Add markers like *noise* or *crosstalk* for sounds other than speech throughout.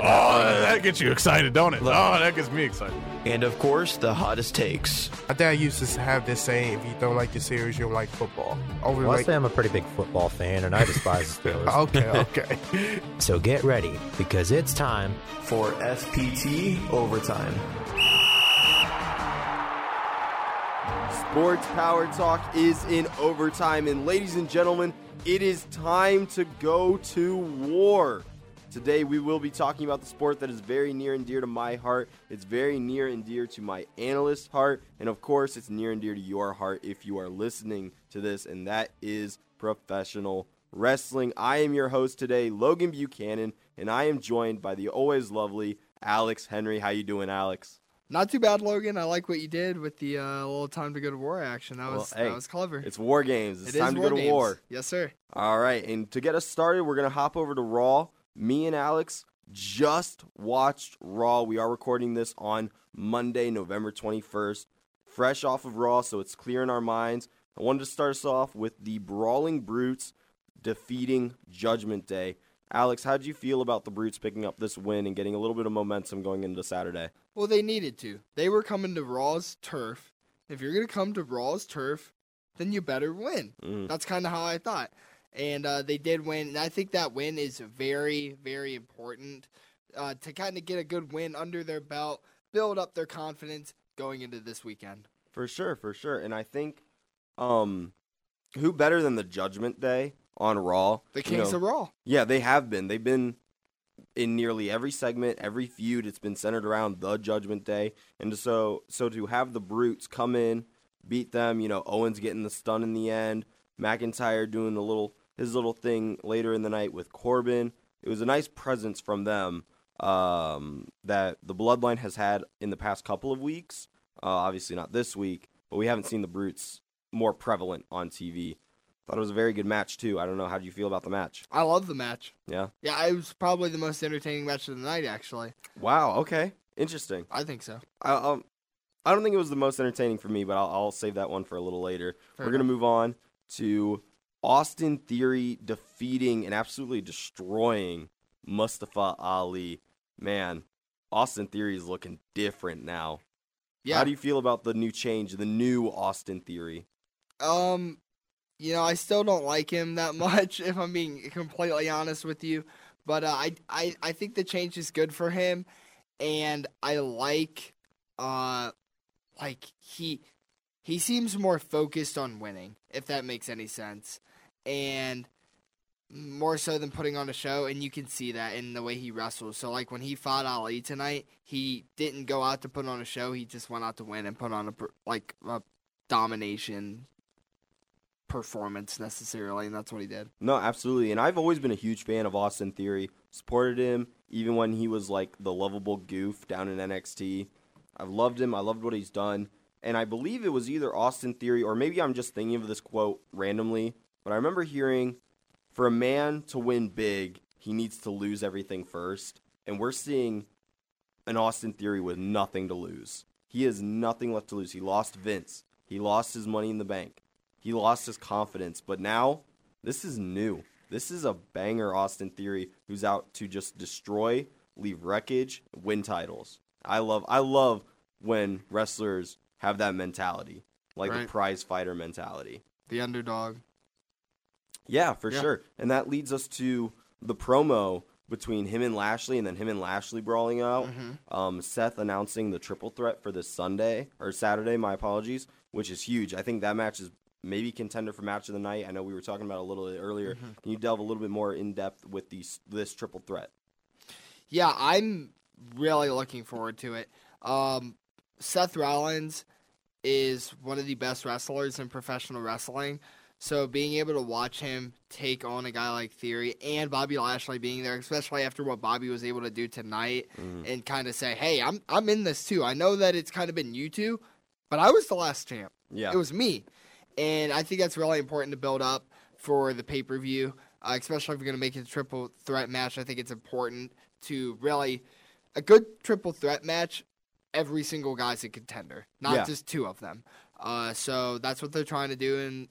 Oh, that gets you excited, don't it? Oh, that gets me excited. And of course, the hottest takes. My dad used to have this saying: "If you don't like the series, you don't like football." Over Well, I like, say I'm a pretty big football fan, and I despise the *laughs* Steelers. okay, *laughs* okay. So get ready because it's time. For SPT Overtime. Sports Power Talk is in overtime, and ladies and gentlemen, it is time to go to war. Today, we will be talking about the sport that is very near and dear to my heart. It's very near and dear to my analyst's heart, and of course, it's near and dear to your heart if you are listening to this, and that is professional wrestling. I am your host today, Logan Buchanan, and I am joined by the always lovely Alex Henry. How you doing, Alex? Not too bad, Logan. I like what you did with the uh, little time to go to war action. That was Well, hey, that was clever. It's war games. It's It time to go to games. war. Yes, sir. All right, and to get us started, we're gonna hop over to Raw. Me and Alex just watched Raw. We are recording this on Monday, November 21st, fresh off of Raw, so it's clear in our minds. I wanted to start us off with the Brawling Brutes defeating Judgment Day. Alex, how did you feel about the Brutes picking up this win and getting a little bit of momentum going into Saturday? Well, they needed to. They were coming to Raw's turf. If you're gonna come to Raw's turf, then you better win. Mm. That's kind of how I thought. And uh, they did win. And I think that win is very, very important uh, to kind of get a good win under their belt, build up their confidence going into this weekend. For sure, for sure. And I think um who better than the Judgment Day on Raw? The You Kings know, of Raw. Yeah, they have been. They've been in nearly every segment, every feud. It's been centered around the Judgment Day, and so so to have the Brutes come in, beat them. You know, Owens getting the stun in the end, McIntyre doing the little his little thing later in the night with Corbin. It was a nice presence from them um, that the Bloodline has had in the past couple of weeks. Uh, obviously not this week, but we haven't seen the Brutes more prevalent on TV. Thought it was a very good match too. I don't know how do you feel about the match? I love the match. Yeah. Yeah, it was probably the most entertaining match of the night. Actually, Wow. Okay. Interesting. I think so. I, um, I don't think it was the most entertaining for me, but I'll, I'll save that one for a little later. Fair We're gonna move on to Austin Theory defeating and absolutely destroying Mustafa Ali. Man, Austin Theory is looking different now. Yeah. How do you feel about the new change, the new Austin Theory? Um, you know, I still don't like him that *laughs* much, if I'm being completely honest with you. But uh, I, I, I think the change is good for him, and I like, uh, like he, he seems more focused on winning, if that makes any sense, and more so than putting on a show. And you can see that in the way he wrestles. So like when he fought Ali tonight, he didn't go out to put on a show. He just went out to win and put on a like a domination performance necessarily, and that's what he did. No, absolutely. And I've always been a huge fan of Austin Theory. Supported him even when he was like the lovable goof down in NXT. I've loved him. I loved what he's done. And I believe it was either Austin Theory or maybe I'm just thinking of this quote randomly, but I remember hearing for a man to win big, he needs to lose everything first. And we're seeing an Austin Theory with nothing to lose. He has nothing left to lose. He lost Vince. He lost his money in the bank. He lost his confidence. But now, this is new. This is a banger Austin Theory who's out to just destroy, leave wreckage, win titles. I love I love when wrestlers have that mentality. Like the Right. prize fighter mentality. The underdog. Yeah, for Yeah. sure. And that leads us to the promo between him and Lashley, and then him and Lashley brawling out. Mm-hmm. Um, Seth announcing the triple threat for this Sunday or Saturday. My apologies, which is huge. I think that match is maybe contender for match of the night. I know we were talking about it a little bit earlier. Mm-hmm. Can you delve a little bit more in depth with these this triple threat? Yeah, I'm really looking forward to it. Um, Seth Rollins is one of the best wrestlers in professional wrestling. So being able to watch him take on a guy like Theory and Bobby Lashley being there, especially after what Bobby was able to do tonight, and kind of say, "Hey, I'm I'm in this too. I know that it's kind of been you two, but I was the last champ. Yeah. It was me." And I think that's really important to build up for the pay per view, uh, especially if you're going to make it a triple threat match. I think it's important to really a good triple threat match. Every single guy's a contender, not Yeah. just two of them. Uh, so that's what they're trying to do, and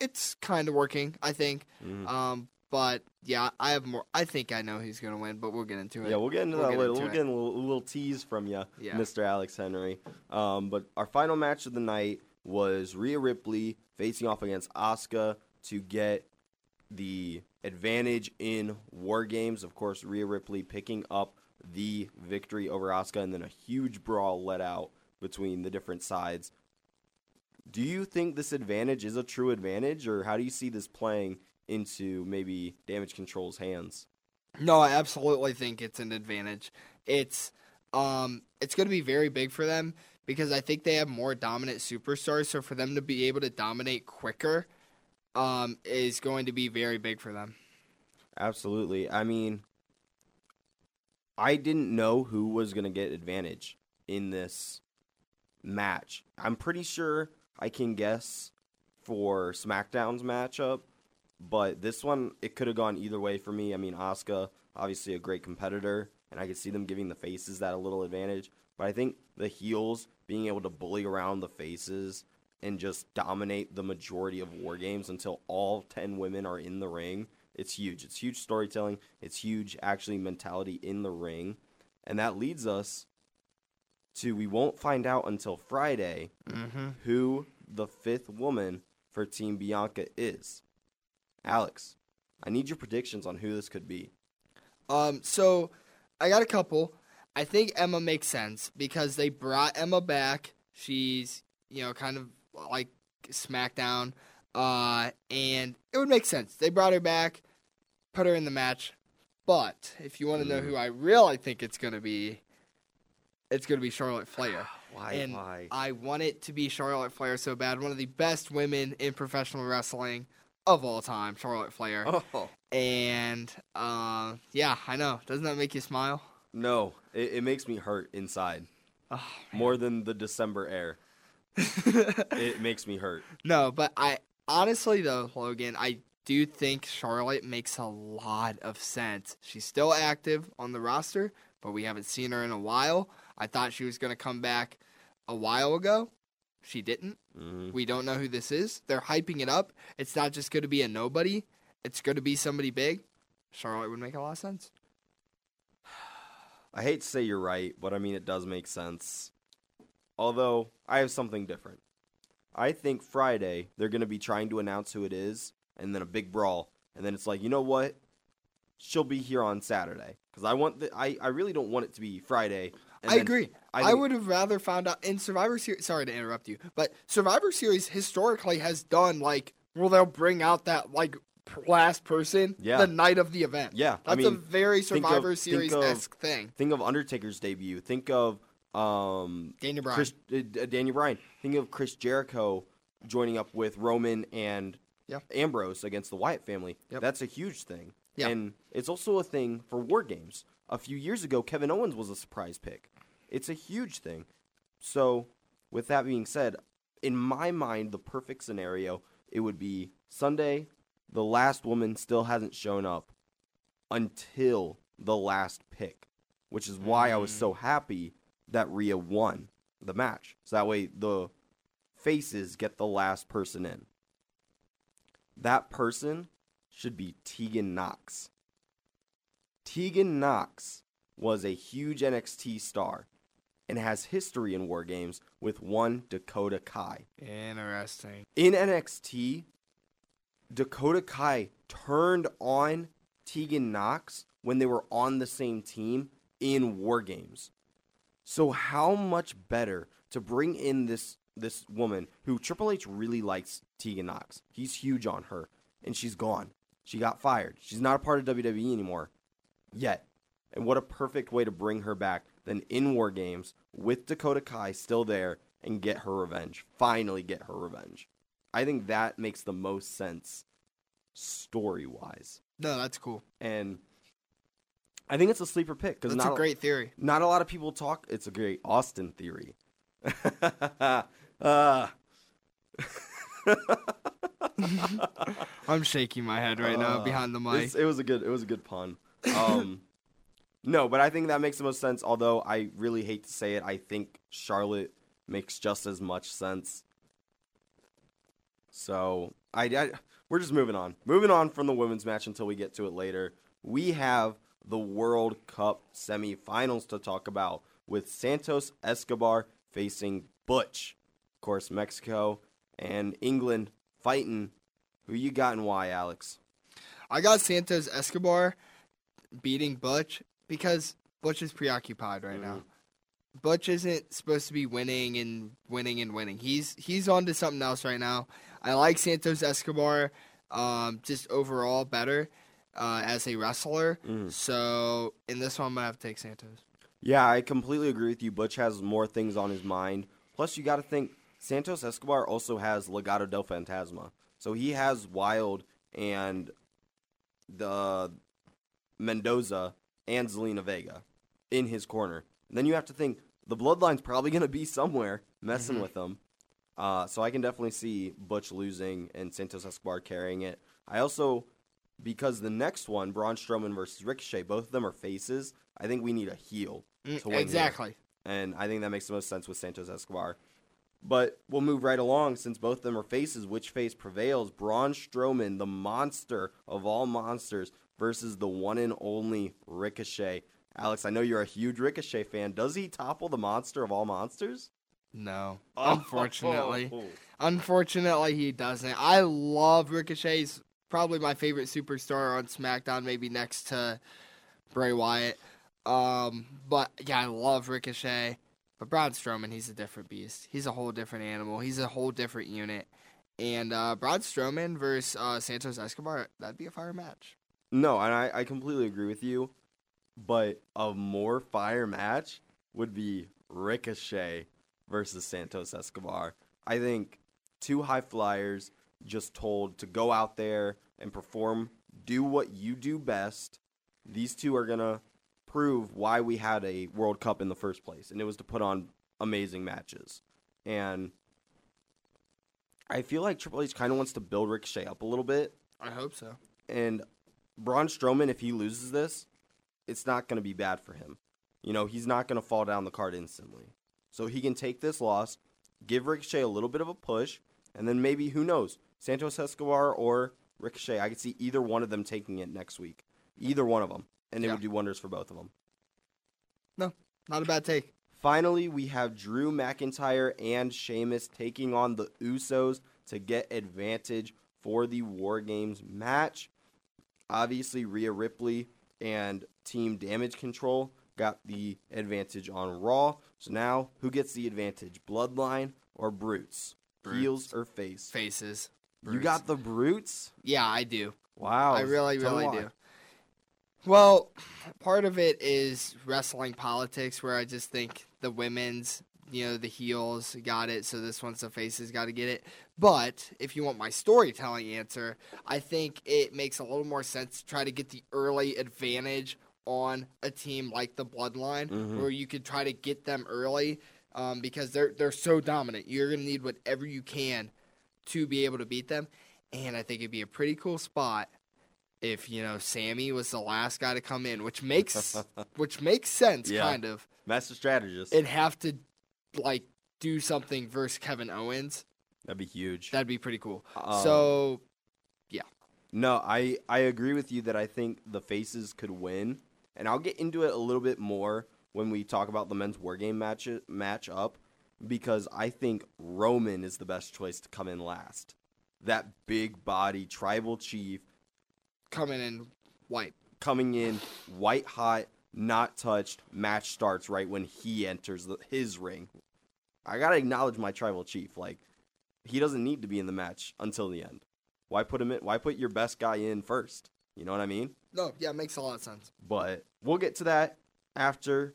it's kind of working, I think. Mhm. Um, but yeah, I have more. I think I know he's going to win, but we'll get into it. Yeah, we'll get into We'll that get later. into We'll it. get a little, little tease from you, Yeah. Mr. Alex Henry. Um, but our final match of the night was Rhea Ripley facing off against Asuka to get the advantage in War Games. Of course, Rhea Ripley picking up the victory over Asuka, and then a huge brawl let out between the different sides. Do you think this advantage is a true advantage, or how do you see this playing into maybe Damage Control's hands? No, I absolutely think it's an advantage. It's um it's going to be very big for them because I think they have more dominant superstars so for them to be able to dominate quicker um is going to be very big for them. Absolutely. I mean, I didn't know who was going to get advantage in this match. I'm pretty sure I can guess for SmackDown's matchup, but this one it could have gone either way for me. I mean, Asuka obviously a great competitor, and I could see them giving the faces that a little advantage. But I think the heels being able to bully around the faces and just dominate the majority of war games until all 10 women are in the ring. It's huge. It's huge storytelling. It's huge actually mentality in the ring. And that leads us to we won't find out until Friday who the fifth woman for Team Bianca is. Alex, I need your predictions on who this could be. Um so I got a couple. I think Emma makes sense because they brought Emma back. She's, you know, kind of like SmackDown uh and it would make sense. They brought her back, put her in the match. But if you want to know who I really think it's going to be, it's going to be Charlotte Flair. *sighs* Why? and why? I want it to be Charlotte Flair so bad. One of the best women in professional wrestling of all time, Charlotte Flair. Oh And uh, yeah, I know. Doesn't that make you smile? no, it, it makes me hurt inside Oh, more than the December air. *laughs* it makes me hurt. no, but I honestly though, Logan, I do think Charlotte makes a lot of sense. She's still active on the roster, but we haven't seen her in a while. I thought she was going to come back a while ago. She didn't. hmm We don't know who this is. They're hyping it up. It's not just going to be a nobody. It's going to be somebody big. Charlotte would make a lot of sense. *sighs* I hate to say you're right, but I mean it does make sense. Although I have something different. I think Friday they're going to be trying to announce who it is, and then a big brawl, and then it's like, you know what? She'll be here on Saturday because I want the I, I really don't want it to be Friday. I agree. I I, would have rather found out in Survivor Series. Sorry to interrupt you, but Survivor Series historically has done like, well, they'll bring out that like last person Yeah. the night of the event. Yeah, I that's a very Survivor Series esque thing. Think of Undertaker's debut. Think of um, Daniel Bryan. Chris, uh, uh, Daniel Bryan. Think of Chris Jericho joining up with Roman and Yeah. Ambrose against the Wyatt family. Yep. That's a huge thing. Yeah. And it's also a thing for War Games. A few years ago, Kevin Owens was a surprise pick. It's a huge thing. So, with that being said, in my mind, the perfect scenario it would be Sunday. The last woman still hasn't shown up until the last pick, which is why I was so mm. happy that Rhea won the match. So that way the faces get the last person in. That person should be Tegan Nox. Tegan Nox was a huge NXT star and has history in War Games with one Dakota Kai. Interesting. In NXT, Dakota Kai turned on Tegan Nox when they were on the same team in War Games. So how much better to bring in this this woman who Triple H really likes Tegan Nox. He's huge on her and she's gone. She got fired. She's not a part of WWE anymore yet. And what a perfect way to bring her back than in War Games with Dakota Kai still there and get her revenge. Finally get her revenge. I think that makes the most sense story wise. No, that's cool. And I think it's a sleeper pick because That's not a great theory. not a lot of people talk. It's a great Austin theory. uh, *laughs* I'm shaking my head right now Uh, behind the *laughs* mic. It was a good. It was a good pun. Um, *laughs* no, but I think that makes the most sense. Although I really hate to say it, I think Charlotte makes just as much sense. So I, I we're just moving on. Moving on from the women's match until we get to it later. We have the World Cup semifinals to talk about with Santos Escobar facing Butch. Of course, Mexico and England fighting. Who you got and why, Alex? I got Santos Escobar beating Butch because Butch is preoccupied right now. Butch isn't supposed to be winning and winning and winning. He's he's on to something else right now. I like Santos Escobar um, just overall better uh, as a wrestler. So in this one, I'm gonna have to take Santos. Yeah, I completely agree with you. Butch has more things on his mind. Plus, you got to think Santos Escobar also has Legado del Fantasma, so he has Wilde and the Mendoza and Zelina Vega in his corner. And then you have to think the Bloodline's probably going to be somewhere messing with them. Uh, so I can definitely see Butch losing and Santos Escobar carrying it. I also, because the next one, Braun Strowman versus Ricochet, both of them are faces. I think we need a heel to win here. exactly. And I think that makes the most sense with Santos Escobar. But we'll move right along since both of them are faces. Which face prevails? Braun Strowman, the monster of all monsters, versus the one and only Ricochet. Alex, I know you're a huge Ricochet fan. Does he topple the monster of all monsters? No, Oh. unfortunately. Unfortunately, he doesn't. I love Ricochet. He's probably my favorite superstar on SmackDown, maybe next to Bray Wyatt. Um, but yeah, I love Ricochet. But Braun Strowman, he's a different beast. He's a whole different animal. He's a whole different unit. And uh, Braun Strowman versus uh, Santos Escobar, that'd be a fire match. No, and I, I completely agree with you. But a more fire match would be Ricochet versus Santos Escobar. I think two high flyers just told to go out there and perform, do what you do best. These two are going to prove why we had a World Cup in the first place, and it was to put on amazing matches. And I feel like Triple H kind of wants to build Ricochet up a little bit I hope so. and Braun Strowman, if he loses this, it's not going to be bad for him. You know, he's not going to fall down the card instantly. So he can take this loss, give Ricochet a little bit of a push, and then maybe, who knows, Santos Escobar or Ricochet. I could see either one of them taking it next week. Either one of them. And it Yeah. would do wonders for both of them. No, not a bad take. Finally, we have Drew McIntyre and Sheamus taking on the Usos to get advantage for the War Games match. Obviously, Rhea Ripley and Team Damage Control got the advantage on Raw. So now, who gets the advantage? Bloodline or Brutes? Heels or face? Faces. You got the Brutes? Yeah, I do. Wow. I really, really do. Well, part of it is wrestling politics, where I just think the women's, you know, the heels got it, so this one's the faces got to get it. But if you want my storytelling answer, I think it makes a little more sense to try to get the early advantage on a team like the Bloodline, where you could try to get them early um, because they're they're so dominant. You're gonna need whatever you can to be able to beat them, and I think it'd be a pretty cool spot if you know Sammy was the last guy to come in, which makes *laughs* which makes sense, Yeah. kind of. Master Strategist. And have to like do something versus Kevin Owens. That'd be huge. That'd be pretty cool. Um, so yeah. No, I, I agree with you that I think the faces could win, and I'll get into it a little bit more when we talk about the men's war game match match up, because I think Roman is the best choice to come in last. That big body tribal chief coming in white. coming in white hot, not touched. Match starts right when he enters the, his ring. I gotta acknowledge my tribal chief. Like he doesn't need to be in the match until the end. Why put him in? Why put your best guy in first? You know what I mean? No, yeah, it makes a lot of sense. But we'll get to that after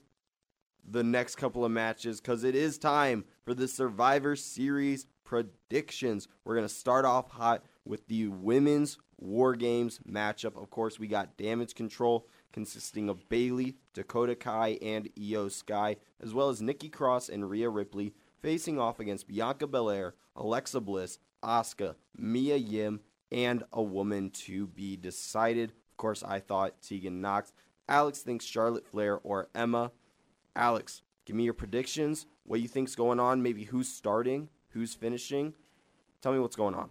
the next couple of matches because it is time for the Survivor Series predictions. We're to start off hot with the women's War Games matchup. Of course, we got Damage Control consisting of Bayley, Dakota Kai, and Iyo Sky, as well as Nikki Cross and Rhea Ripley facing off against Bianca Belair, Alexa Bliss, Asuka, Mia Yim, and a woman to be decided. Of course, I thought Tegan Nox. Alex thinks Charlotte Flair or Emma. Alex, give me your predictions. What you think's going on? Maybe who's starting, who's finishing. Tell me what's going on.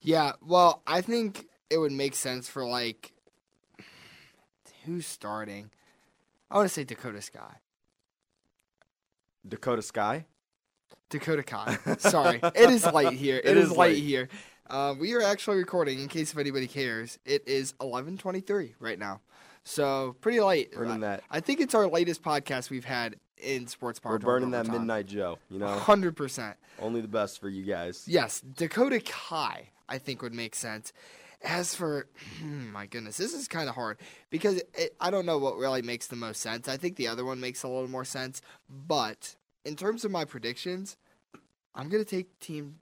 Yeah, well, I think it would make sense for like who's starting. I want to say Dakota Sky. Dakota Sky. Dakota Kai. *laughs* Sorry, it is light here. It it is, is light, here. Uh, we are actually recording. In case if anybody cares, it is eleven twenty three right now, so pretty late. Burning that. I think it's our latest podcast we've had in sports power. We're burning that midnight Joe. You know, Hundred percent. only the best for you guys. Yes, Dakota Kai, I think would make sense. As for, hmm, my goodness, this is kind of hard because it, I don't know what really makes the most sense. I think the other one makes a little more sense. But in terms of my predictions, I'm going to take team.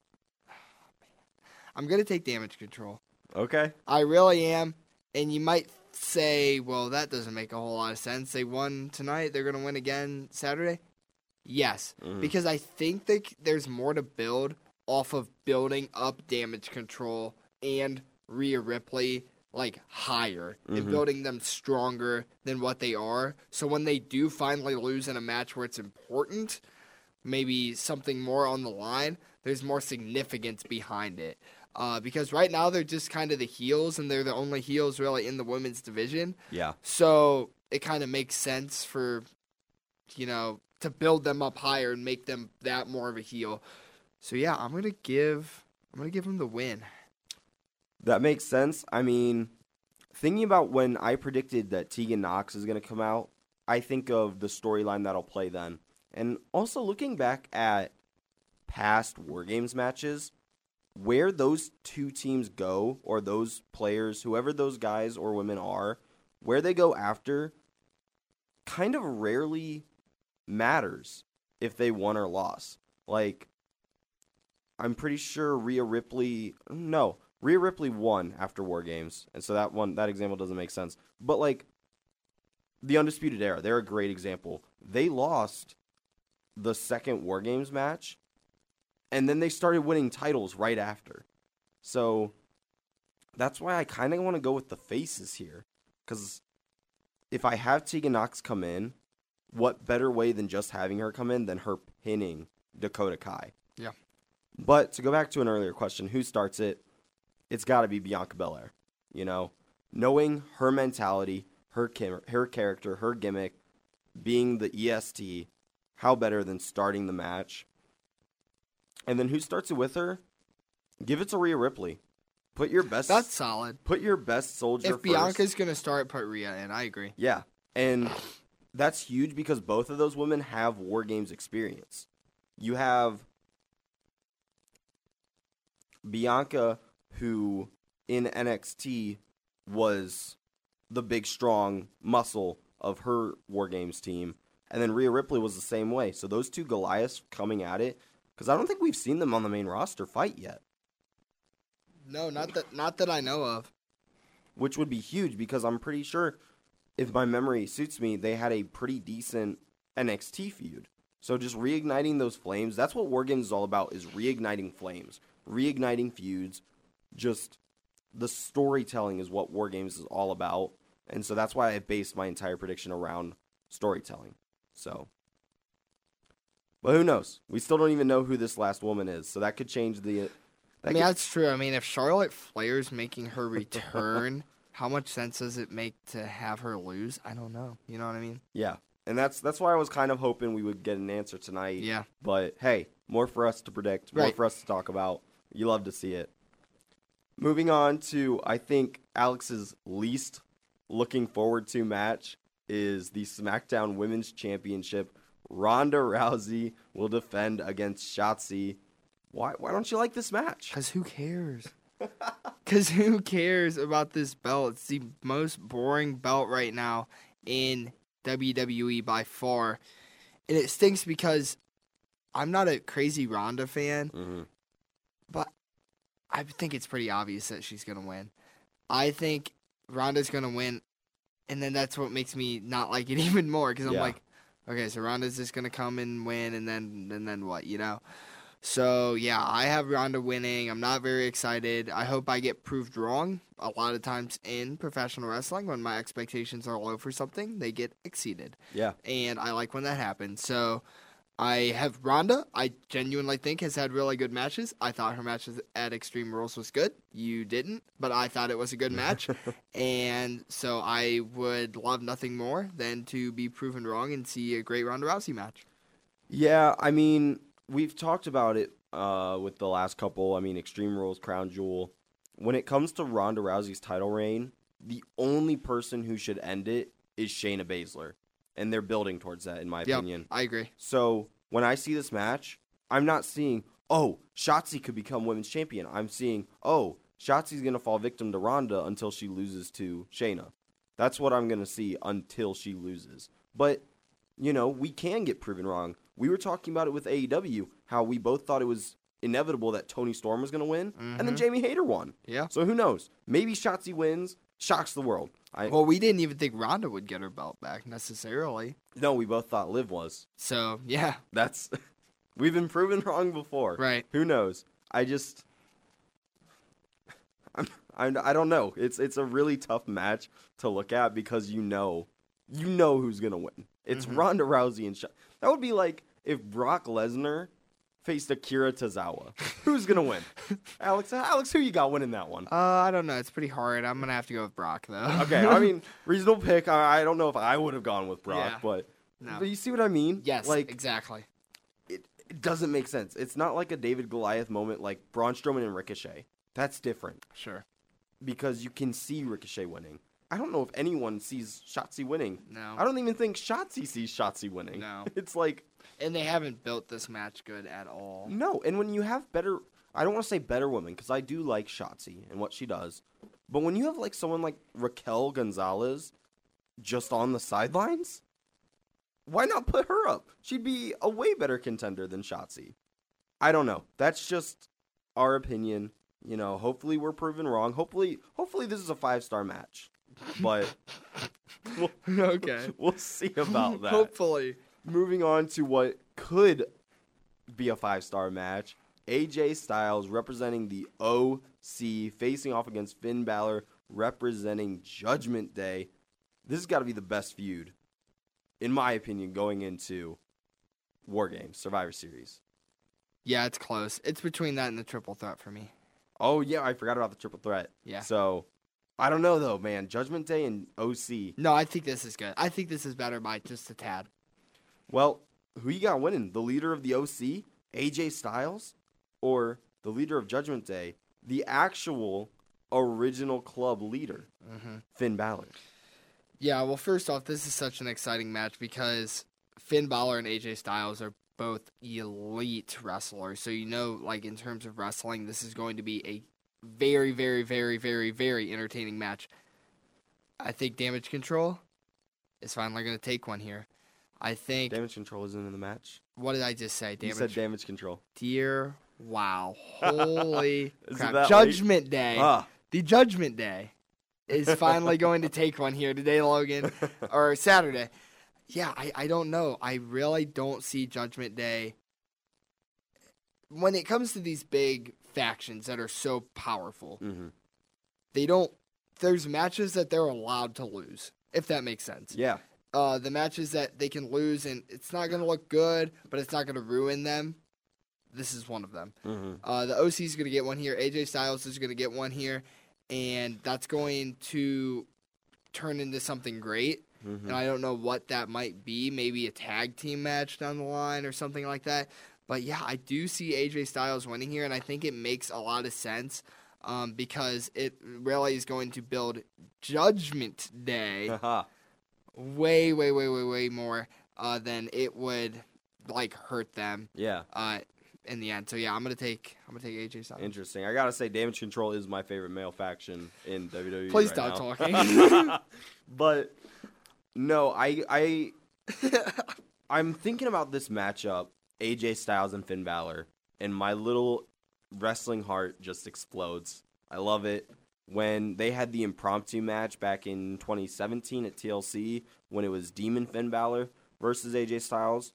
*sighs* I'm going to take damage control. Okay. I really am. And you might say, well, that doesn't make a whole lot of sense. They won tonight. They're going to win again Saturday. Yes, because I think that there's more to build off of building up damage control and Rhea Ripley like higher and building them stronger than what they are. So when they do finally lose in a match where it's important, maybe something more on the line, there's more significance behind it. Uh, because right now they're just kind of the heels, and they're the only heels really in the women's division. Yeah. So it kind of makes sense for, you know, to build them up higher and make them that more of a heel. So yeah, I'm gonna give I'm gonna give them the win. That makes sense. I mean, thinking about when I predicted that Tegan Nox is going to come out, I think of the storyline that'll play then. And also looking back at past War Games matches, where those two teams go, or those players, whoever those guys or women are, where they go after, kind of rarely matters if they won or lost. Like, I'm pretty sure Rhea Ripley. No, Rhea Ripley won after War Games, and so that one that example doesn't make sense. But like, the Undisputed Era, they're a great example. They lost the second War Games match, and then they started winning titles right after. So that's why I kind of want to go with the faces here, because if I have Tegan Nox come in, what better way than just having her come in than her pinning Dakota Kai? Yeah. But to go back to an earlier question, who starts it? It's got to be Bianca Belair. You know, knowing her mentality, her her character, her gimmick, being the EST, how better than starting the match? And then who starts it with her? Give it to Rhea Ripley. Put your best. That's solid. put your best soldier. If first. Bianca's gonna start, put Rhea in. I agree. Yeah. And that's huge because both of those women have War Games experience. You have Bianca, who in NXT was the big, strong muscle of her War Games team. And then Rhea Ripley was the same way. So those two Goliaths coming at it, because I don't think we've seen them on the main roster fight yet, No, not that not that I know of. which would be huge because I'm pretty sure, if my memory suits me, they had a pretty decent NXT feud. So just reigniting those flames, that's what War Games is all about, is reigniting flames, reigniting feuds. Just the storytelling is what War Games is all about. And so that's why I based my entire prediction around storytelling. So But who knows? We still don't even know who this last woman is, so that could change the that I mean, could- that's true. I mean, if Charlotte Flair's making her return, *laughs* how much sense does it make to have her lose? I don't know. You know what I mean? Yeah, and that's that's why I was kind of hoping we would get an answer tonight. Yeah. But hey, more for us to predict, more Right. for us to talk about. You love to see it. Moving on to I think Alex's least looking forward to match is the SmackDown Women's Championship. Ronda Rousey will defend against Shotzi. Why why don't you like this match? Because who cares? *laughs* Because who cares about this belt? It's the most boring belt right now in WWE by far. And it stinks because I'm not a crazy Ronda fan, Mhm. I think it's pretty obvious that she's going to win. I think Ronda's going to win, and then that's what makes me not like it *laughs* even more because I'm Yeah. like, okay, so Ronda's just going to come and win, and then and then what, you know? So yeah, I have Ronda winning. I'm not very excited. I hope I get proved wrong. A lot of times in professional wrestling, when my expectations are low for something, they get exceeded, Yeah. and I like when that happens. So I have Ronda. I genuinely think has had really good matches. I thought her matches at Extreme Rules was good. You didn't, but I thought it was a good match, *laughs* and so I would love nothing more than to be proven wrong and see a great Ronda Rousey match. Yeah, I mean, we've talked about it uh, with the last couple. I mean, Extreme Rules, Crown Jewel. When it comes to Ronda Rousey's title reign, the only person who should end it is Shayna Baszler, and they're building towards that, in my Yep, opinion. I agree. So when I see this match, I'm not seeing, oh, Shotzi could become women's champion. I'm seeing, oh, Shotzi's gonna fall victim to Ronda until she loses to Shayna. That's what I'm gonna see until she loses. But you know, we can get proven wrong. We were talking about it with AEW, how we both thought it was inevitable that Toni Storm was gonna win, and then mm-hmm. Jamie Hayter won. Yeah. So who knows? Maybe Shotzi wins, shocks the world. I Well, we didn't even think Ronda would get her belt back necessarily. no, we both thought Liv was. So yeah, That's *laughs* we've been proven wrong before. Right. Who knows? I just *laughs* I'm, I'm I don't know. It's it's a really tough match to look at because you know you know who's gonna win. It's Mm-hmm. Ronda Rousey and Sha- that would be like if Brock Lesnar faced Akira Tozawa. Who's gonna win? *laughs* Alex, Alex, who you got winning that one? uh, I don't know. It's pretty hard. I'm gonna have to go with Brock though. Okay, I mean *laughs* reasonable pick. I, I don't know if I would have gone with Brock, Yeah. but No. but you see what I mean? yes, like exactly. it, it doesn't make sense. It's not like a David Goliath moment like Braun Strowman and Ricochet. That's different Sure. because you can see Ricochet winning. I don't know if anyone sees Shotzi winning. No. I don't even think Shotzi sees Shotzi winning. No. *laughs* It's like, And they haven't built this match good at all. no. And when you have better, I don't want to say better women because I do like Shotzi and what she does. But when you have like someone like Raquel Gonzalez just on the sidelines, why not put her up? She'd be a way better contender than Shotzi. I don't know. That's just our opinion. You know, hopefully we're proven wrong. Hopefully, hopefully this is a five star match. But we'll, *laughs* okay. *laughs* we'll see about that. Hopefully. Moving on to what could be a five star match. AJ Styles representing the OC facing off against Finn Balor representing Judgment Day. This has got to be the best feud, in my opinion, going into War Games Survivor Series. Yeah, it's close. It's between that and the triple threat for me. Oh yeah, I forgot about the triple threat. Yeah. So I don't know though, man. Judgment Day and OC. No, I think this is good. I think this is better by just a tad. Well, who you got winning? The leader of the OC, AJ Styles, or the leader of Judgment Day, the actual original club leader, mm-hmm. Finn Balor? Yeah, well, first off, this is such an exciting match because Finn Balor and AJ Styles are both elite wrestlers. So, you know, like in terms of wrestling, this is going to be a very, very, very, very, very entertaining match. I think Damage Control is finally going to take one here. I think. Damage Control isn't in the match. What did I just say? You Damage. said Damage Control. Dear, wow, *laughs* holy crap! that late? Judgment Day. Ah, The Judgment Day is finally going to take one here today, Logan, *laughs* or Saturday. Yeah, I, I don't know. I really don't see Judgment Day. When it comes to these big factions that are so powerful, mhm. they don't. There's matches that they're allowed to lose, if that makes sense. yeah. Uh, the matches that they can lose and it's not going to look good, but it's not going to ruin them. This is one of them. hmm Uh, the OC is going to get one here. AJ Styles is going to get one here, and that's going to turn into something great. hmm And I don't know what that might be. Maybe a tag team match down the line or something like that. But yeah, I do see AJ Styles winning here, and I think it makes a lot of sense um, because it really is going to build Judgment Day. *laughs* way, way, way, way, way more uh, than it would like hurt them yeah. uh, in the end. So yeah, I'm gonna take I'm gonna take AJ Styles. Interesting. I gotta say, Damage Control is my favorite male faction in WWE. Please right stop talking. *laughs* but no, I I *laughs* I'm thinking about this matchup, AJ Styles and Finn Balor, and my little wrestling heart just explodes. I love it. When they had the impromptu match back in 2017 at TLC, when it was Demon Finn Balor versus AJ Styles,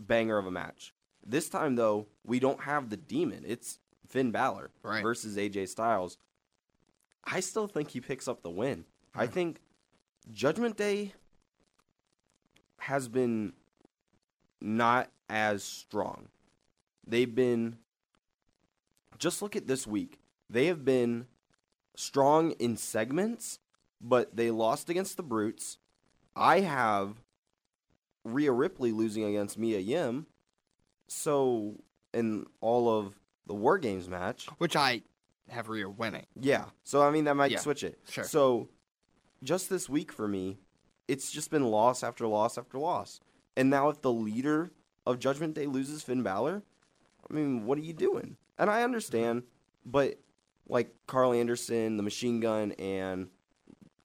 banger of a match. This time though, we don't have the demon. It's Finn Balor Right. versus AJ Styles. I still think he picks up the win. I think Judgment Day has been not as strong. They've been just look at this week. They have been strong in segments, but they lost against the Brutes. I have Rhea Ripley losing against Mia Yim. So in all of the War Games match, Which I have Rhea winning. yeah. So I mean that might Yeah, switch it. sure. So just this week for me, it's just been loss after loss after loss. And now if the leader of Judgment Day loses Finn Balor, I mean, what are you doing? And I understand, but like Karl Anderson, the Machine Gun, and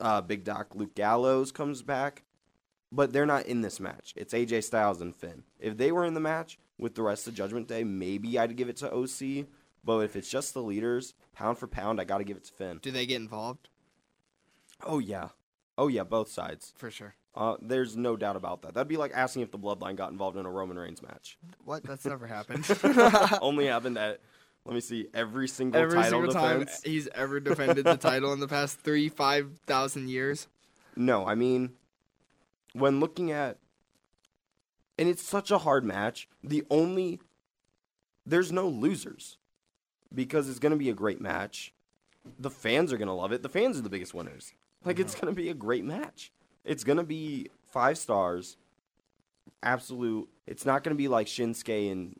uh, Big Doc Luke Gallows comes back, but they're not in this match. It's AJ Styles and Finn. If they were in the match with the rest of Judgment Day, maybe I'd give it to OC. But if it's just the leaders, pound for pound, I got to give it to Finn. Do they get involved? Oh yeah, oh yeah, both sides. For sure. Uh, there's no doubt about that. That'd be like asking if the Bloodline got involved in a Roman Reigns match. What? That's never happened. *laughs* Only happened at, let me see, every single Every title single time he's ever defended the title in the past *laughs* three, five thousand years. No, I mean, when looking at, and it's such a hard match. The only, there's no losers, because it's gonna be a great match. The fans are gonna love it. The fans are the biggest winners. Like it's uh-huh. gonna be a great match. It's gonna be five stars. Absolute. It's not gonna be like Shinsuke and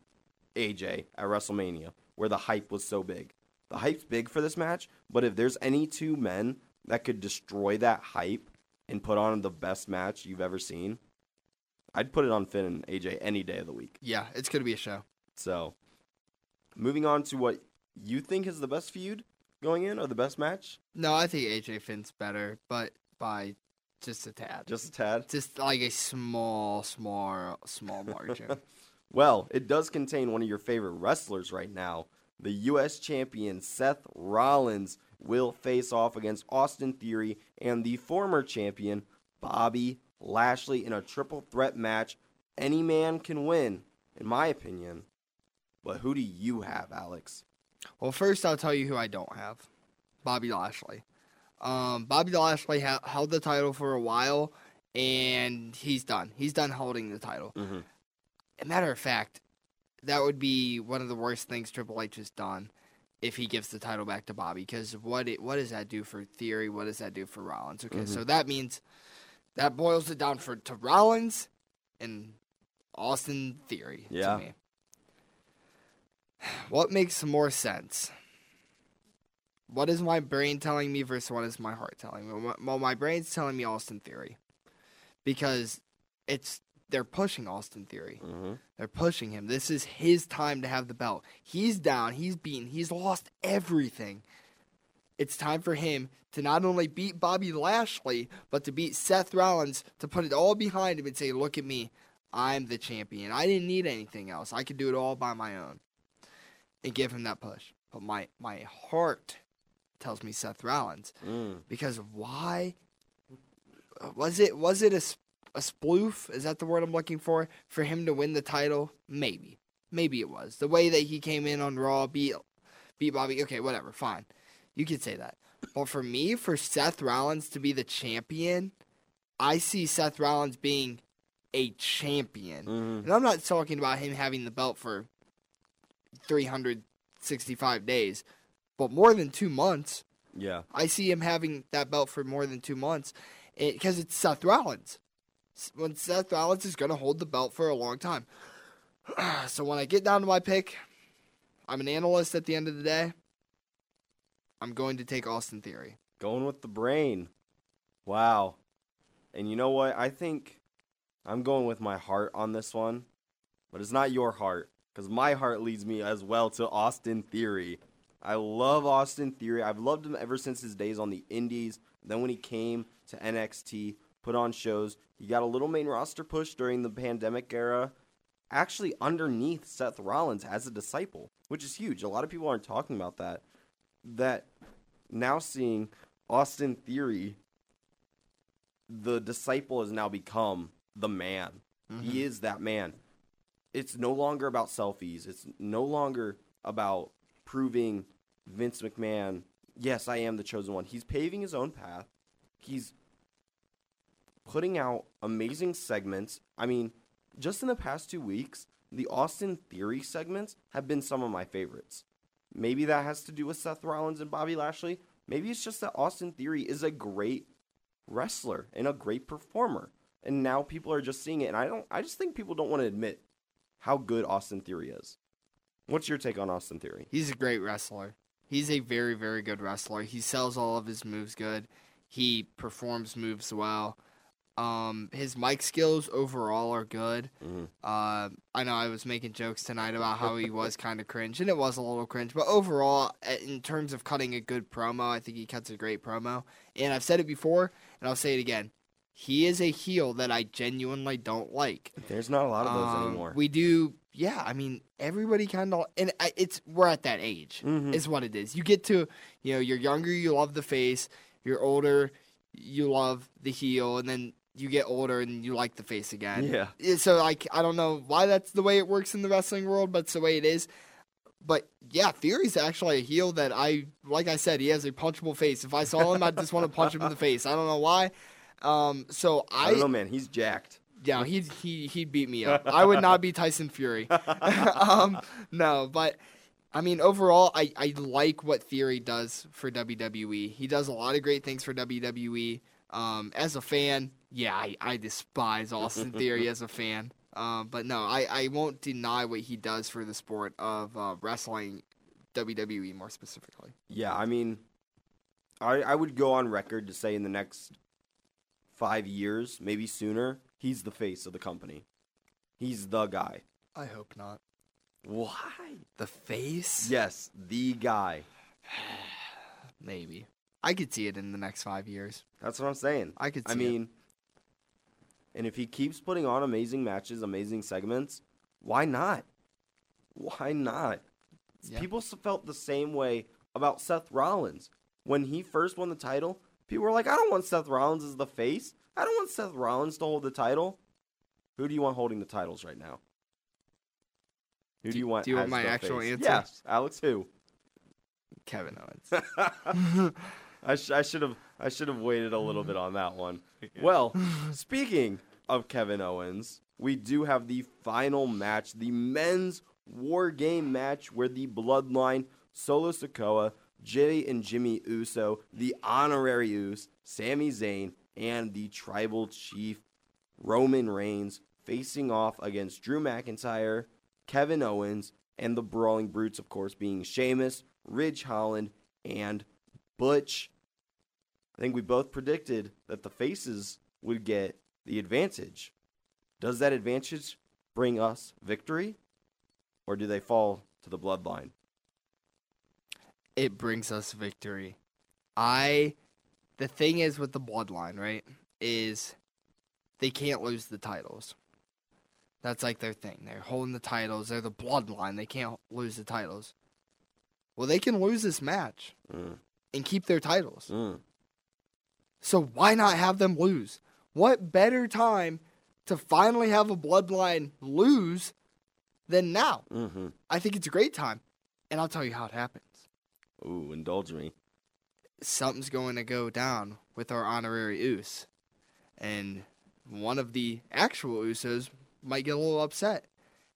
AJ at WrestleMania, where the hype was so big. The hype's big for this match, but if there's any two men that could destroy that hype and put on the best match you've ever seen, I'd put it on Finn and AJ any day of the week. Yeah, it's gonna be a show. So, moving on to what you think is the best feud going in or the best match, No, I think AJ Finn's better, but by just a tad. just a tad. Just like a small, small, small margin. *laughs* Well, it does contain one of your favorite wrestlers right now. The U.S. champion Seth Rollins will face off against Austin Theory and the former champion Bobby Lashley in a triple threat match. Any man can win, in my opinion. But who do you have, Alex? well, first I'll tell you who I don't have: Bobby Lashley. Um, Bobby Lashley ha- held the title for a while, and he's done. He's done holding the title. Mhm. Matter of fact, that would be one of the worst things Triple H has done if he gives the title back to Bobby. Because what it, what does that do for Theory? What does that do for Rollins? Okay, so mm-hmm. that means that boils it down for to Rollins and Austin Theory. Yeah. To me. What makes more sense? What is my brain telling me versus what is my heart telling me? Well, my brain's telling me Austin Theory because it's they're pushing Austin Theory. Mm-hmm. They're pushing him. This is his time to have the belt. He's down. He's beaten. He's lost everything. It's time for him to not only beat Bobby Lashley, but to beat Seth Rollins, to put it all behind him and say, Look at me. I'm the champion. I didn't need anything else. I could do it all by my own. And give him that push. But my, my heart tells me Seth Rollins. Mm. Because why? Was it was it a, a sploof? Is that the word I'm looking for? For him to win the title? Maybe. Maybe it was. The way that he came in on Raw, beat, beat Bobby. Okay, whatever. Fine. You could say that. But for me, for Seth Rollins to be the champion, I see Seth Rollins being a champion. Mhm. And I'm not talking about him having the belt for 365 days, but more than two months. Yeah. I see him having that belt for more than two months because it's Seth Rollins. When Seth Rollins is going to hold the belt for a long time. *clears throat* so when I get down to my pick, I'm an analyst at the end of the day. I'm going to take Austin Theory. Going with the brain. Wow. And you know what? I think I'm going with my heart on this one, but it's not your heart because my heart leads me as well to Austin Theory. I love Austin Theory. I've loved him ever since his days on the Indies. Then when he came to NXT, put on shows, he got a little main roster push during the pandemic era. Actually, underneath Seth Rollins as a disciple, which is huge. A lot of people aren't talking about that. That now seeing Austin Theory, the disciple has now become the man. He mm-hmm. is that man. it's no longer about selfies. It's no longer about proving Vince McMahon, yes, I am the chosen one. He's paving his own path. He's putting out amazing segments. I mean, just in the past two weeks, the Austin Theory segments have been some of my favorites. Maybe that has to do with Seth Rollins and Bobby Lashley. Maybe it's just that Austin Theory is a great wrestler and a great performer. And now people are just seeing it. And I don't I just think people don't want to admit how good Austin Theory is. What's your take on Austin Theory? He's a great wrestler. He's a very, very good wrestler. He sells all of his moves good. He performs moves well. Um, his mic skills overall are good. Mm-hmm. Uh, I know I was making jokes tonight about how he *laughs* was kind of cringe, and it was a little cringe. But overall, in terms of cutting a good promo, I think he cuts a great promo. And I've said it before, and I'll say it again. He is a heel that I genuinely don't like. There's not a lot of those Um, anymore. We do, yeah. I mean, everybody kind of, and I, it's we're at that age. Mhm. Is what it is. You get to, you know, you're younger, you love the face. You're older, you love the heel, and then you get older and you like the face again. Yeah. So like, I don't know why that's the way it works in the wrestling world, but it's the way it is. But yeah, Theory's actually a heel that I, like I said, he has a punchable face. If I saw him, I'd just want to punch him in the face. I don't know why. Um, so I don't know, man. He's jacked. yeah, he'd he he'd beat me up. I would not be Tyson Fury. *laughs* um, no, but I mean overall, I I like what Theory does for WWE. He does a lot of great things for WWE. Um, as a fan, yeah, I, I despise Austin *laughs* Theory as a fan. Um, but no, I, I won't deny what he does for the sport of uh, wrestling, WWE more specifically. Yeah, I mean, I I would go on record to say in the next five years, maybe sooner, he's the face of the company. He's the guy. I hope not. Why? The face? Yes, the guy. *sighs* Maybe. I could see it in the next five years. That's what I'm saying. I could see I it. mean, and if he keeps putting on amazing matches, amazing segments, why not? Why not? Yeah. People felt the same way about Seth Rollins when he first won the title. People were like, "I don't want Seth Rollins as the face. I don't want Seth Rollins to hold the title." Who do you want holding the titles right now? Who do, Do- you want? do you want my actual face? answer? Yes, Alex. Who? Kevin Owens. *laughs* I, sh- I should have I should have waited a little bit mm-hmm. on that one. *laughs* Well, *laughs* speaking of Kevin Owens, we do have the final match, the men's war game match where the Bloodline, Solo Sikoa, Jay and Jimmy Uso, the honorary Uce, Sami Zayn, and the tribal chief Roman Reigns facing off against Drew McIntyre, Kevin Owens, and the Brawling Brutes, of course, being Sheamus, Ridge Holland, and Butch. I think we both predicted that the faces would get the advantage. Does that advantage bring us victory, or do they fall to the bloodline? it brings us victory. I the thing is with the bloodline, right? Is they can't lose the titles. That's like their thing. They're holding the titles. They're the bloodline. They can't lose the titles. Well, they can lose this match Mm, and keep their titles. mm. So why not have them lose? What better time to finally have a bloodline lose than now? Mm-hmm. I think it's a great time. And I'll tell you how it happens. Ooh, indulge me. something's going to go down with our honorary Uce. And one of the actual Usos might get a little upset.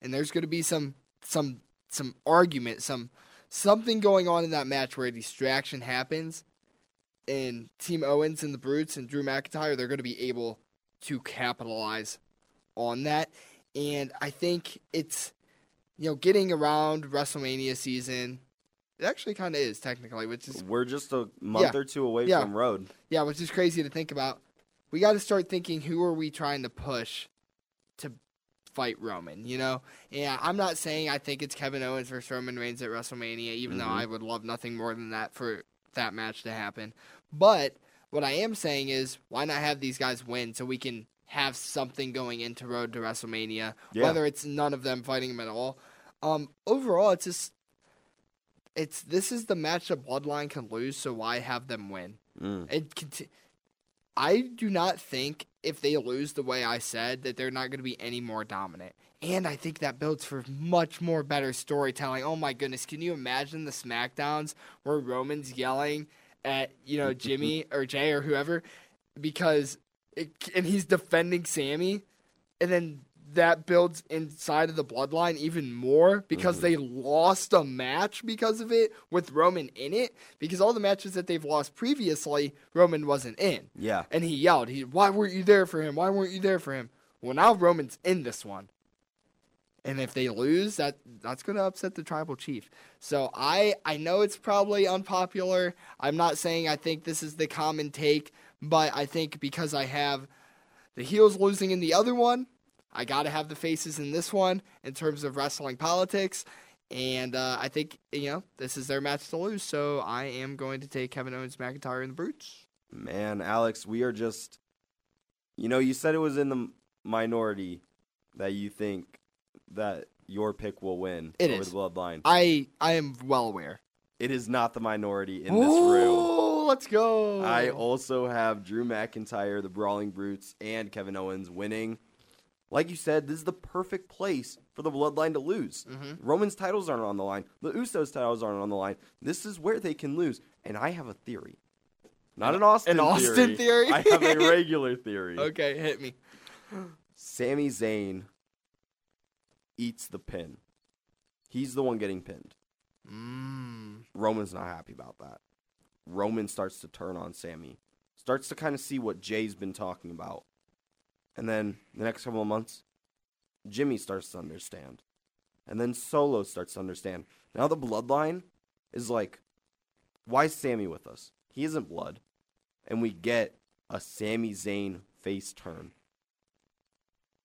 And there's going to be some some some argument, some something going on in that match where a distraction happens and Team Owens and the Brutes and Drew McIntyre they're going to be able to capitalize on that. And I think it's you know getting around WrestleMania season it actually kind of is technically, which is We're just a month Yeah. or two away Yeah. from road. yeah, which is crazy to think about. We got to start thinking who are we trying to push to fight Roman, you know? Yeah, I'm not saying I think it's Kevin Owens versus Roman Reigns at WrestleMania, even though Mhm. I would love nothing more than that for that match to happen. But what I am saying is why not have these guys win so we can have something going into Road to WrestleMania, Yeah. whether it's none of them fighting him at all. Um, overall, it's just it's this is the match that Bloodline can lose, so why have them win? Mm. It conti- I do not think if they lose the way I said, that they're not going to be any more dominant. And I think that builds for much more better storytelling. Oh my goodness, can you imagine the SmackDowns where Roman's yelling at you know mm-hmm. Jimmy or Jay or whoever because it, and he's defending Sami, and then that builds inside of the bloodline even more because mm-hmm. they lost a match because of it with Roman in it because all the matches that they've lost previously Roman wasn't in. Yeah. And he yelled, he why weren't you there for him? Why weren't you there for him? Well, now Roman's in this one. And if they lose, that that's going to upset the tribal chief. So I I know it's probably unpopular. I'm not saying I think this is the common take, but I think because I have the heels losing in the other one, I got to have the faces in this one in terms of wrestling politics. And uh, I think you know this is their match to lose. So I am going to take Kevin Owens, McIntyre, and the Brutes. Man, Alex, we are just. You know, you said it was in the minority that you think that your pick will win It over is. the bloodline. I I am well aware. It is not the minority in this room. Oh, let's go. I also have Drew McIntyre, the Brawling Brutes, and Kevin Owens winning. Like you said, this is the perfect place for the bloodline to lose. Mm-hmm. Roman's titles aren't on the line. The Usos' titles aren't on the line. This is where they can lose. And I have a theory. Not an Austin an Austin theory? I have a *laughs* regular theory. okay, hit me. Sami Zayn eats the pin. He's the one getting pinned. Mm. Roman's not happy about that. Roman starts to turn on Sami. Starts to kind of see what Jay's been talking about. And then the next couple of months, Jimmy starts to understand. And then Solo starts to understand. Now the bloodline is like, why is Sami with us? He isn't blood. And we get a Sami Zayn face turn.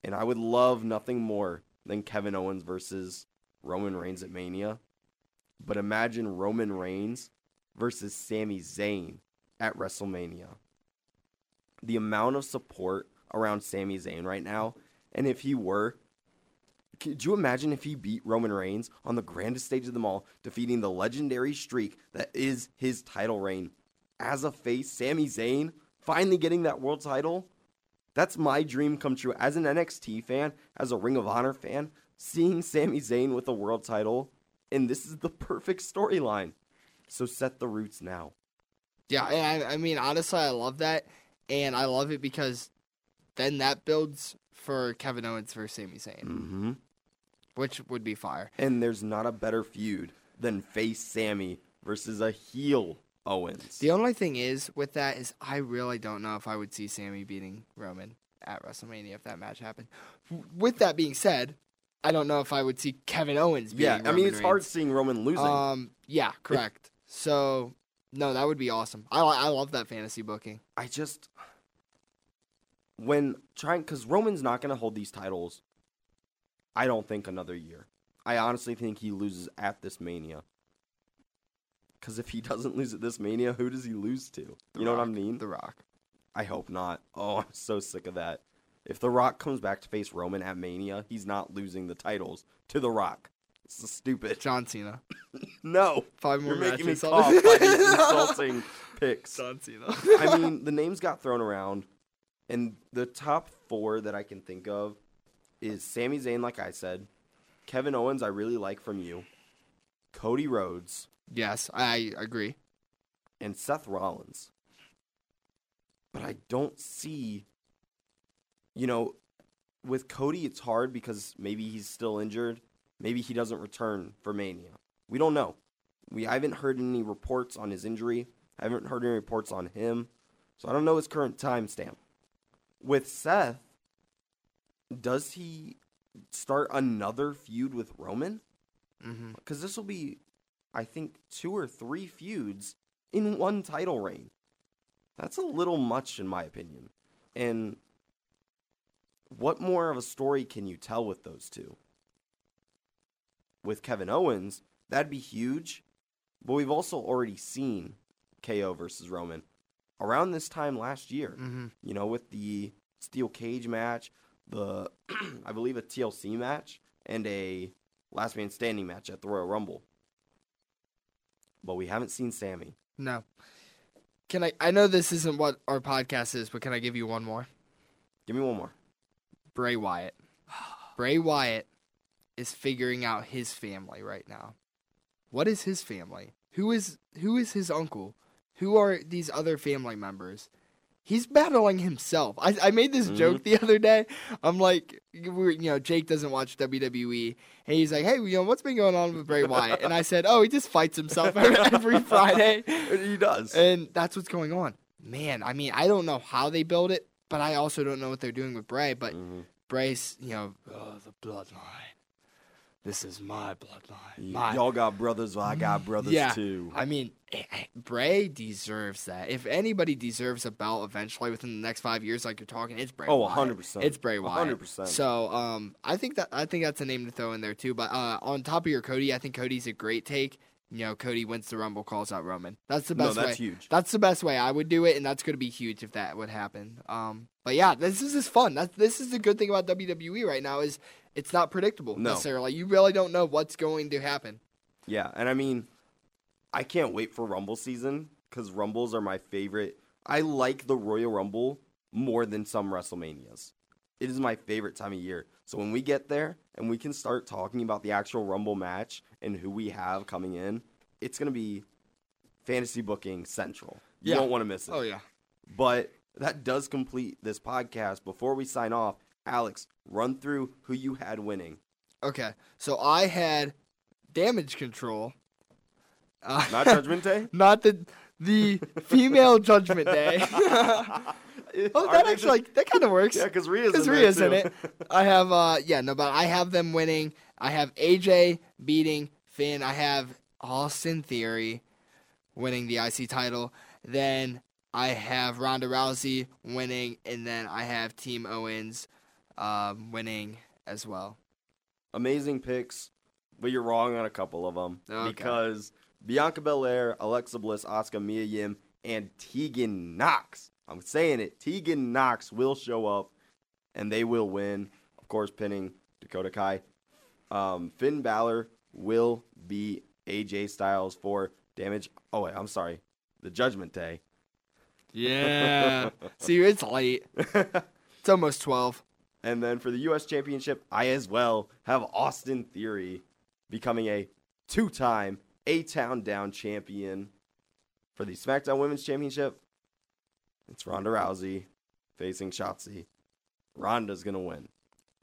And I would love nothing more than Kevin Owens versus Roman Reigns at Mania. But imagine Roman Reigns versus Sami Zayn at WrestleMania. The amount of support around Sami Zayn right now, and if he were, could you imagine if he beat Roman Reigns on the grandest stage of them all, defeating the legendary streak that is his title reign as a face, Sami Zayn, finally getting that world title? That's my dream come true. As an NXT fan, as a Ring of Honor fan, seeing Sami Zayn with a world title, and this is the perfect storyline. So set the roots now. Yeah, and I, I mean, honestly, I love that, and I love it because then that builds for Kevin Owens versus Sami Zayn, Mm-hmm. which would be fire. And there's not a better feud than face Sami versus a heel Owens. The only thing is with that is I really don't know if I would see Sami beating Roman at WrestleMania if that match happened. With that being said, I don't know if I would see Kevin Owens beating yeah, I mean it's hard seeing Roman losing. Um, yeah, correct. So no, that would be awesome. I I love that fantasy booking. I just when trying because Roman's not going to hold these titles. I don't think another year. I honestly think he loses at this Mania. Because if he *laughs* doesn't lose at this Mania, who does he lose to? The you know what I mean? The Rock. I hope not. Oh, I'm so sick of that. If The Rock comes back to face Roman at Mania, he's not losing the titles to The Rock. This is stupid. John Cena. *laughs* No, Five more you're making me cough by *laughs* these insulting picks. John Cena. I mean, the names got thrown around, and the top four that I can think of is Sami Zayn, like I said, Kevin Owens, I really like from you, Cody Rhodes, yes, I agree. and Seth Rollins. But I don't see, you know, with Cody, it's hard because maybe he's still injured. Maybe he doesn't return for Mania. We don't know. We I haven't heard any reports on his injury. I haven't heard any reports on him. So I don't know his current timestamp. With Seth, does he start another feud with Roman? Mm-hmm. Because this will be, I think, two or three feuds in one title reign. That's a little much, in my opinion. And what more of a story can you tell with those two? With Kevin Owens, that'd be huge. But we've also already seen KO versus Roman around this time last year. hmm You know, with the steel cage match, the *clears throat* I believe a TLC match, and a last man standing match at the Royal Rumble. But we haven't seen Sami. No. Can I? I know this isn't what our podcast is, but can I give you one more? Give me one more. Bray Wyatt. *sighs* Bray Wyatt is figuring out his family right now. What is his family? Who is who is his uncle? Who are these other family members? He's battling himself. I, I made this joke the other day. I'm like, we were, you know, Jake doesn't watch WWE, and he's like, hey, you know, what's been going on with Bray Wyatt? And I said, oh, he just fights himself *laughs* every, every *laughs* Friday. He does. And that's what's going on. Man, I mean, I don't know how they build it, but I also don't know what they're doing with Bray. But Mm-hmm. Bray's, you know, oh, the bloodline. This is my bloodline. My, Y'all got brothers, well, I got brothers yeah. too. I mean, eh, eh, Bray deserves that. If anybody deserves a belt eventually within the next five years, like you're talking, it's Bray. Oh, 100%. It's Bray Wyatt. 100%. So, um, I think that I think that's a name to throw in there too. But uh, on top of your Cody, I think Cody's a great take. You know, Cody wins the Rumble, calls out Roman. That's the No, best way. that's huge. That's the best way I would do it, and that's going to be huge if that would happen. Um, but yeah, this is just fun. That's this is the good thing about WWE right now is it's not predictable No. necessarily. You really don't know what's going to happen. Yeah, and I mean, I can't wait for Rumble season because Rumbles are my favorite. I like the Royal Rumble more than some WrestleManias. It is my favorite time of year. So when we get there and we can start talking about the actual Rumble match and who we have coming in, it's going to be fantasy booking central. You Yeah. won't want to miss it. Oh yeah. But that does complete this podcast. Before we sign off, Alex, run through who you had winning. Okay, so I had damage control. Uh, Not *laughs* Judgment Day? not the the female Judgment Day. *laughs* *laughs* oh, that actually the- that kind of works. Yeah, because Rhea's because in Rhea's in it. I have uh yeah no, but I have them winning. I have AJ beating Finn. I have Austin Theory winning the IC title. Then I have Ronda Rousey winning, and then I have Team Owens um, winning as well. amazing picks, but you're wrong on a couple of them Okay. because Bianca Belair, Alexa Bliss, Asuka, Mia Yim, and Tegan Nox. I'm saying it. Tegan Nox will show up, and they will win. Of course, pinning Dakota Kai. Um, Finn Balor will beat AJ Styles for damage. Oh wait, I'm sorry. The Judgment Day. Yeah. *laughs* See, it's late. It's almost twelve. And then for the U.S. Championship, I as well have Austin Theory becoming a two time A Town Down champion. For the SmackDown Women's Championship, it's Ronda Rousey facing Shotzi. Ronda's going to win.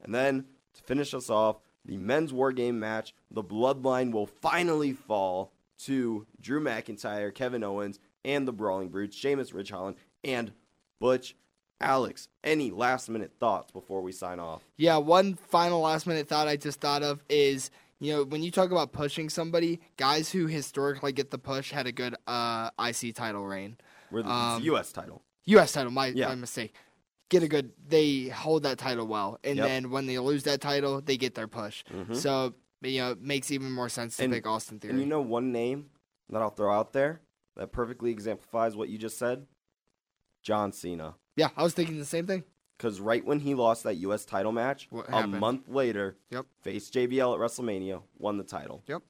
And then to finish us off, the men's war game match, the bloodline will finally fall to Drew McIntyre, Kevin Owens, and the Brawling Brutes, Sheamus, Ridge Holland, and Butch. Alex, any last minute thoughts before we sign off? Yeah, one final last minute thought I just thought of is you know when you talk about pushing somebody, guys who historically get the push had a good uh, IC title reign. We're the, Um, U.S. title. U.S. title, my Yeah. my mistake. Get a good. They hold that title well, and Yep. then when they lose that title, they get their push. So you know, it makes even more sense to Mm-hmm. And- pick Austin Theory. And you know one name that I'll throw out there that perfectly exemplifies what you just said? John Cena. Yeah, I was thinking the same thing. Because right when he lost that U.S. title match, What a happened? month later, Yep. faced JBL at WrestleMania, won the title. Yep.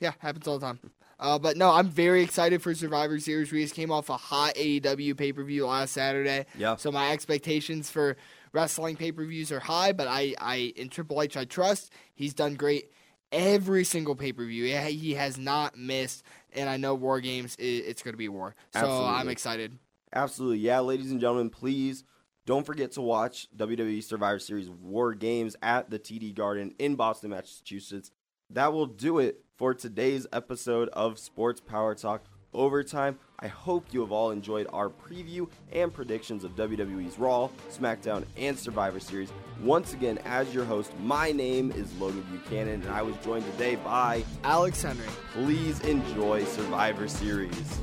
Yeah, happens all the time. Uh, but no, I'm very excited for Survivor Series. We just came off a hot AEW pay per view last Saturday. Yeah. So my expectations for wrestling pay per views are high, but I, I in Triple H I trust. He's done great every single pay per view. He, he has not missed, and I know War Games i it's going to be war. So I'm excited. Absolutely. Yeah, ladies and gentlemen, please don't forget to watch WWE Survivor Series War Games at the TD Garden in Boston, Massachusetts. That will do it for today's episode of Sports Power Talk Overtime. I hope you have all enjoyed our preview and predictions of WWE's Raw, SmackDown, and Survivor Series. Once again, as your host, my name is Logan Buchanan, and I was joined today by Alex Henry. Please enjoy Survivor Series.